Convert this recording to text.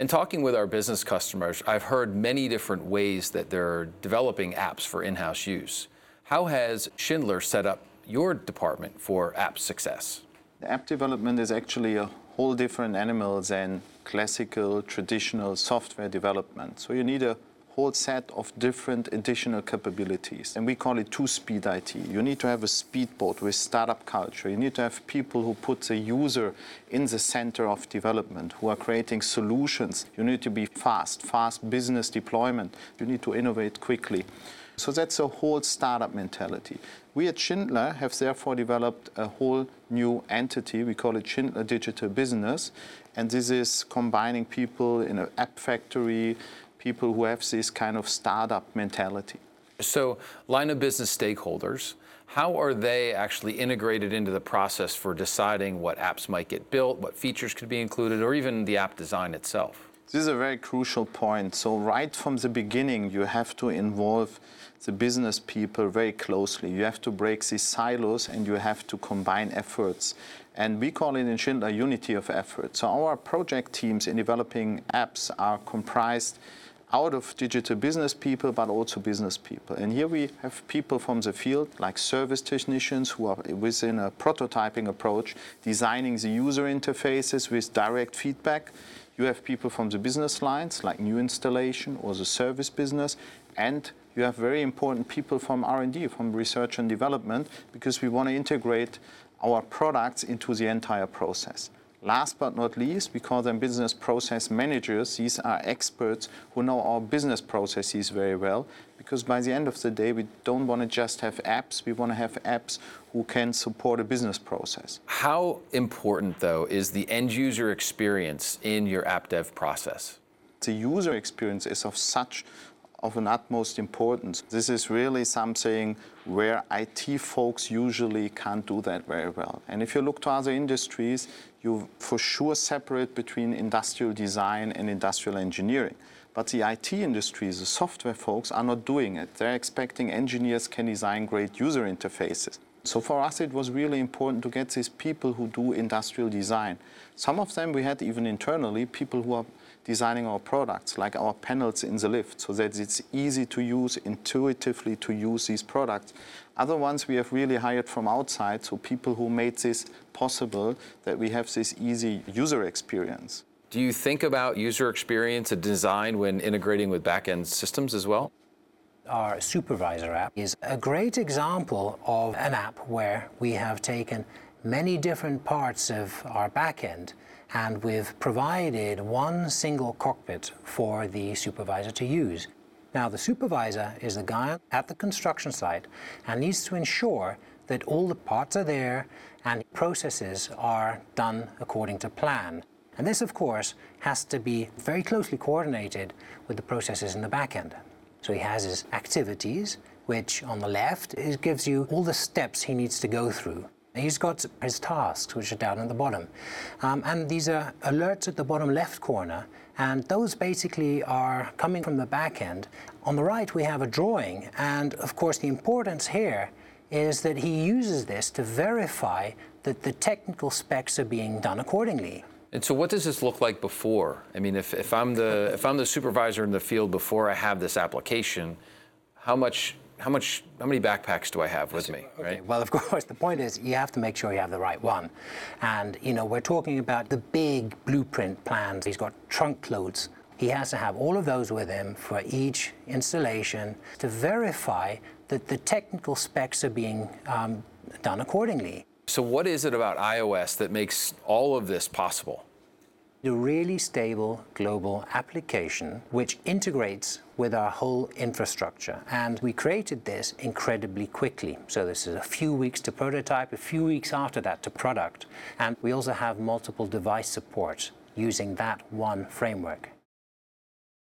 In talking with our business customers, I've heard many different ways that they're developing apps for in-house use. How has Schindler set up your department for app success? App development is actually a whole different animal than classical, traditional software development. So you need a whole set of different additional capabilities. And we call it two-speed IT. You need to have a speedboat with startup culture. You need to have people who put the user in the center of development, who are creating solutions. You need to be fast, fast business deployment. You need to innovate quickly. So that's a whole startup mentality. We at Schindler have therefore developed a whole new entity. We call it Schindler Digital Business. And this is combining people in an app factory, people who have this kind of startup mentality. So, line of business stakeholders, how are they actually integrated into the process for deciding what apps might get built, what features could be included, or even the app design itself? This is a very crucial point. So, right from the beginning, you have to involve the business people very closely. You have to break these silos and you have to combine efforts. And we call it in Schindler unity of effort. So, our project teams in developing apps are comprised out of digital business people, but also business people. And here we have people from the field, like service technicians who are within a prototyping approach, designing the user interfaces with direct feedback. You have people from the business lines, like new installation or the service business, and you have very important people from R&D, from research and development, because we want to integrate our products into the entire process. Last but not least, we call them business process managers. These are experts who know our business processes very well because by the end of the day, we don't want to just have apps, we want to have apps who can support a business process. How important, though, is the end user experience in your app dev process? The user experience is of such of an utmost importance. This is really something where IT folks usually can't do that very well. And if you look to other industries, you for sure separate between industrial design and industrial engineering. But the IT industries, the software folks, are not doing it. They're expecting engineers can design great user interfaces. So for us, it was really important to get these people who do industrial design. Some of them we had even internally, people who are designing our products, like our panels in the lift, so that it's easy to use, intuitively to use these products. Other ones we have really hired from outside, so people who made this possible, that we have this easy user experience. Do you think about user experience and design when integrating with back-end systems as well? Our supervisor app is a great example of an app where we have taken many different parts of our backend and we've provided one single cockpit for the supervisor to use. Now, the supervisor is the guy at the construction site and needs to ensure that all the parts are there and processes are done according to plan. And this, of course, has to be very closely coordinated with the processes in the back end. So he has his activities, which on the left it gives you all the steps he needs to go through. He's got his tasks, which are down at the bottom. Um, and these are alerts at the bottom left corner, and those basically are coming from the back end. On the right, we have a drawing, and of course, the importance here is that he uses this to verify that the technical specs are being done accordingly. And so what does this look like before? I mean, if, if, I'm the, if I'm the supervisor in the field before I have this application, how much how much how many backpacks do I have with me, okay. right? Well, of course, the point is you have to make sure you have the right one. And you know, we're talking about the big blueprint plans. He's got trunk loads. He has to have all of those with him for each installation to verify that the technical specs are being um, done accordingly. So what is it about iOS that makes all of this possible? A really stable global application which integrates with our whole infrastructure. And we created this incredibly quickly. So this is a few weeks to prototype, a few weeks after that to product. And we also have multiple device support using that one framework.